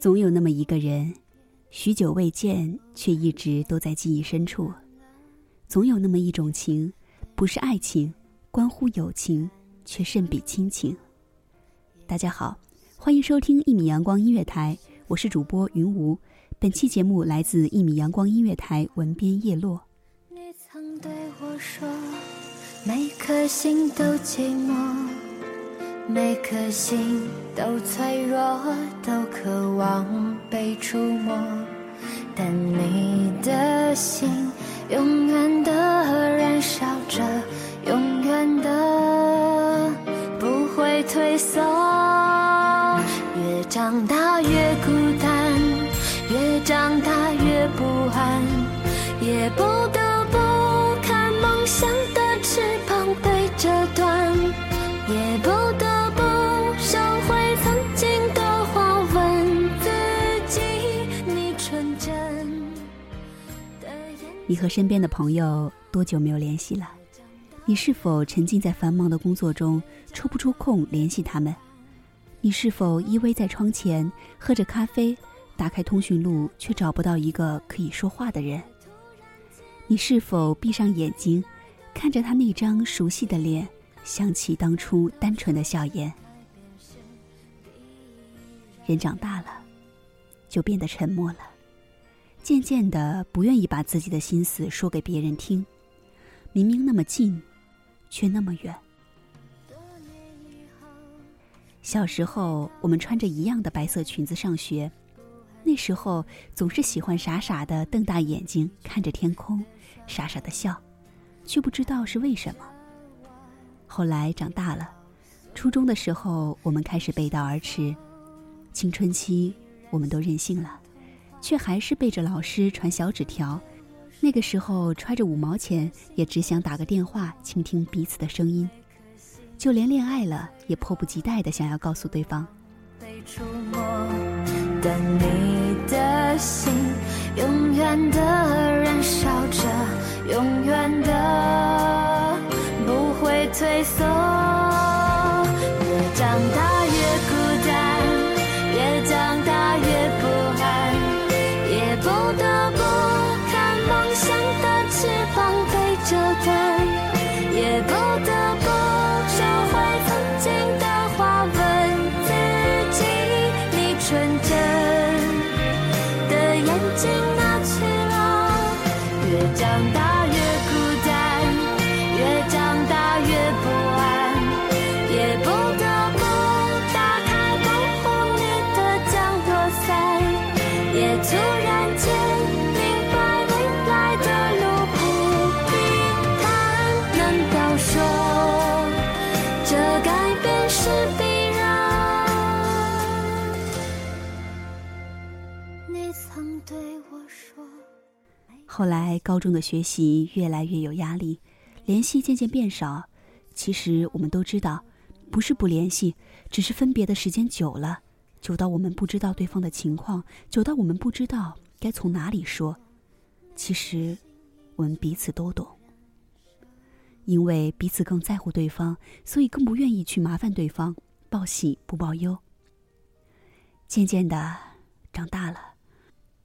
总有那么一个人，许久未见，却一直都在记忆深处。总有那么一种情，不是爱情，关乎友情，却胜比亲情。大家好，欢迎收听一米阳光音乐台，我是主播云无。本期节目来自一米阳光音乐台文编叶落。你曾对我说，每颗心都寂寞，每颗心都脆弱，都渴望被触摸。但你的心永远的燃烧着，永远的不会退缩。越长大越孤单，越长大你和身边的朋友多久没有联系了？你是否沉浸在繁忙的工作中，抽不出空联系他们？你是否依偎在窗前，喝着咖啡，打开通讯录，却找不到一个可以说话的人？你是否闭上眼睛，看着他那张熟悉的脸，想起当初单纯的笑颜？人长大了，就变得沉默了。渐渐的不愿意把自己的心思说给别人听，明明那么近，却那么远。小时候，我们穿着一样的白色裙子上学，那时候总是喜欢傻傻的瞪大眼睛看着天空，傻傻的笑，却不知道是为什么。后来长大了，初中的时候，我们开始背道而驰，青春期我们都任性了。却还是背着老师传小纸条。那个时候揣着五毛钱，也只想打个电话倾听彼此的声音。就连恋爱了，也迫不及待的想要告诉对方。被触摸，但你的心永远的燃烧着，永远的不会退缩。长大后来高中的学习越来越有压力，联系渐渐变少。其实我们都知道，不是不联系，只是分别的时间久了，久到我们不知道对方的情况，久到我们不知道该从哪里说。其实，我们彼此都懂。因为彼此更在乎对方，所以更不愿意去麻烦对方，报喜不报忧。渐渐的，长大了，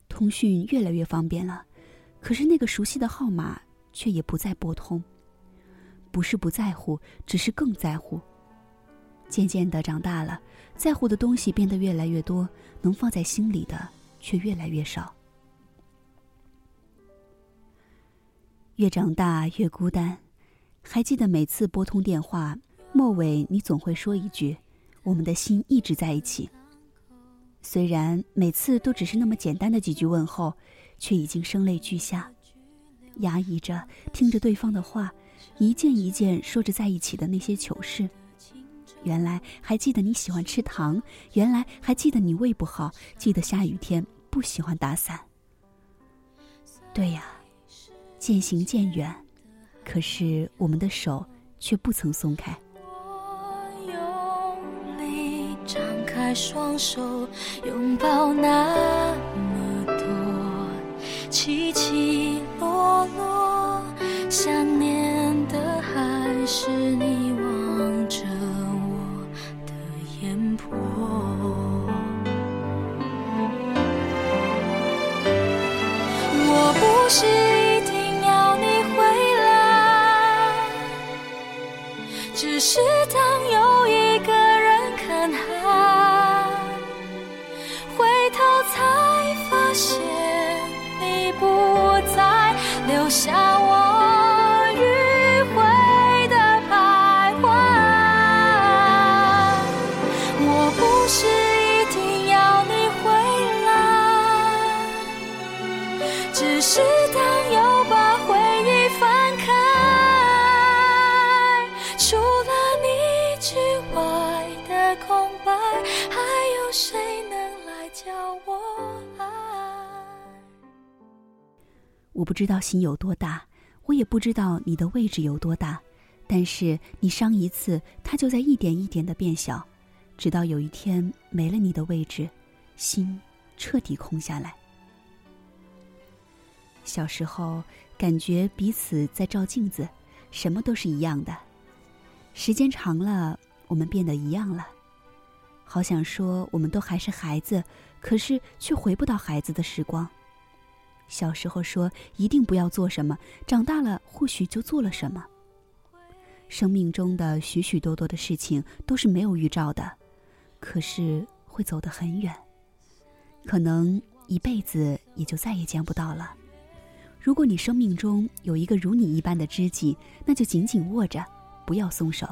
通讯越来越方便了，可是那个熟悉的号码却也不再拨通。不是不在乎，只是更在乎。渐渐的长大了，在乎的东西变得越来越多，能放在心里的却越来越少。越长大越孤单，还记得每次拨通电话，末尾你总会说一句：“我们的心一直在一起。”虽然每次都只是那么简单的几句问候，却已经声泪俱下，压抑着听着对方的话。一件一件说着在一起的那些糗事，原来还记得你喜欢吃糖，原来还记得你胃不好，记得下雨天不喜欢打伞。对呀，渐行渐远，可是我们的手却不曾松开。我用力张开双手，拥抱那起起落落，想念的还。是你望着我的眼波，我不是我不知道心有多大，我也不知道你的位置有多大，但是你伤一次，它就在一点一点的变小，直到有一天没了你的位置，心彻底空下来。小时候感觉彼此在照镜子，什么都是一样的，时间长了，我们变得一样了。好想说我们都还是孩子，可是却回不到孩子的时光。小时候说一定不要做什么，长大了或许就做了什么。生命中的许许多多的事情都是没有预兆的，可是会走得很远，可能一辈子也就再也见不到了。如果你生命中有一个如你一般的知己，那就紧紧握着，不要松手。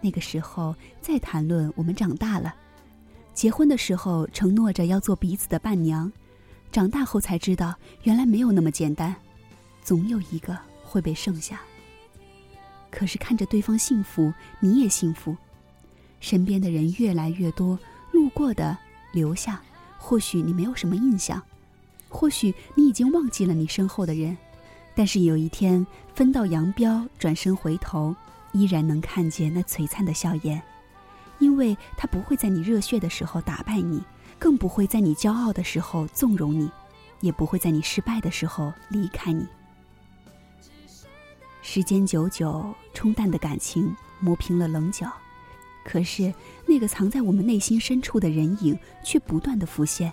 那个时候再谈论我们长大了，结婚的时候承诺着要做彼此的伴娘。长大后才知道，原来没有那么简单，总有一个会被剩下。可是看着对方幸福，你也幸福，身边的人越来越多，路过的留下，或许你没有什么印象，或许你已经忘记了你身后的人，但是有一天分道扬镳，转身回头，依然能看见那璀璨的笑颜，因为他不会在你热血的时候打败你。更不会在你骄傲的时候纵容你，也不会在你失败的时候离开你。时间久久冲淡的感情磨平了棱角，可是那个藏在我们内心深处的人影却不断的浮现。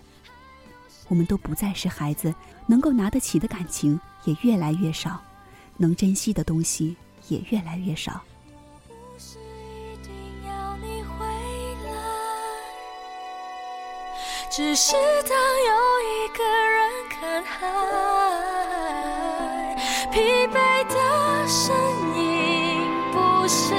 我们都不再是孩子，能够拿得起的感情也越来越少，能珍惜的东西也越来越少。只是当又一个人看海，疲惫的身影不是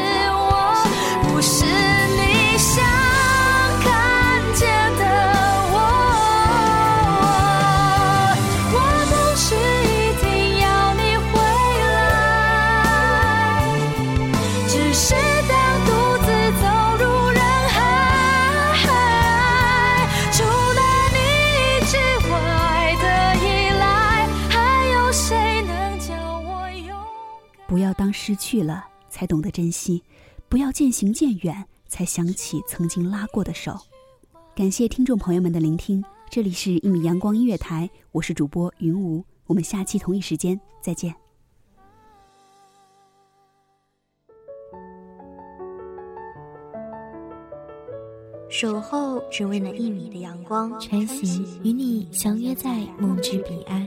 当失去了才懂得珍惜，不要渐行渐远才想起曾经拉过的手。感谢听众朋友们的聆听，这里是一米阳光音乐台，我是主播云无，我们下期同一时间再见。守候只为那一米的阳光，穿行与你相约在梦之彼岸。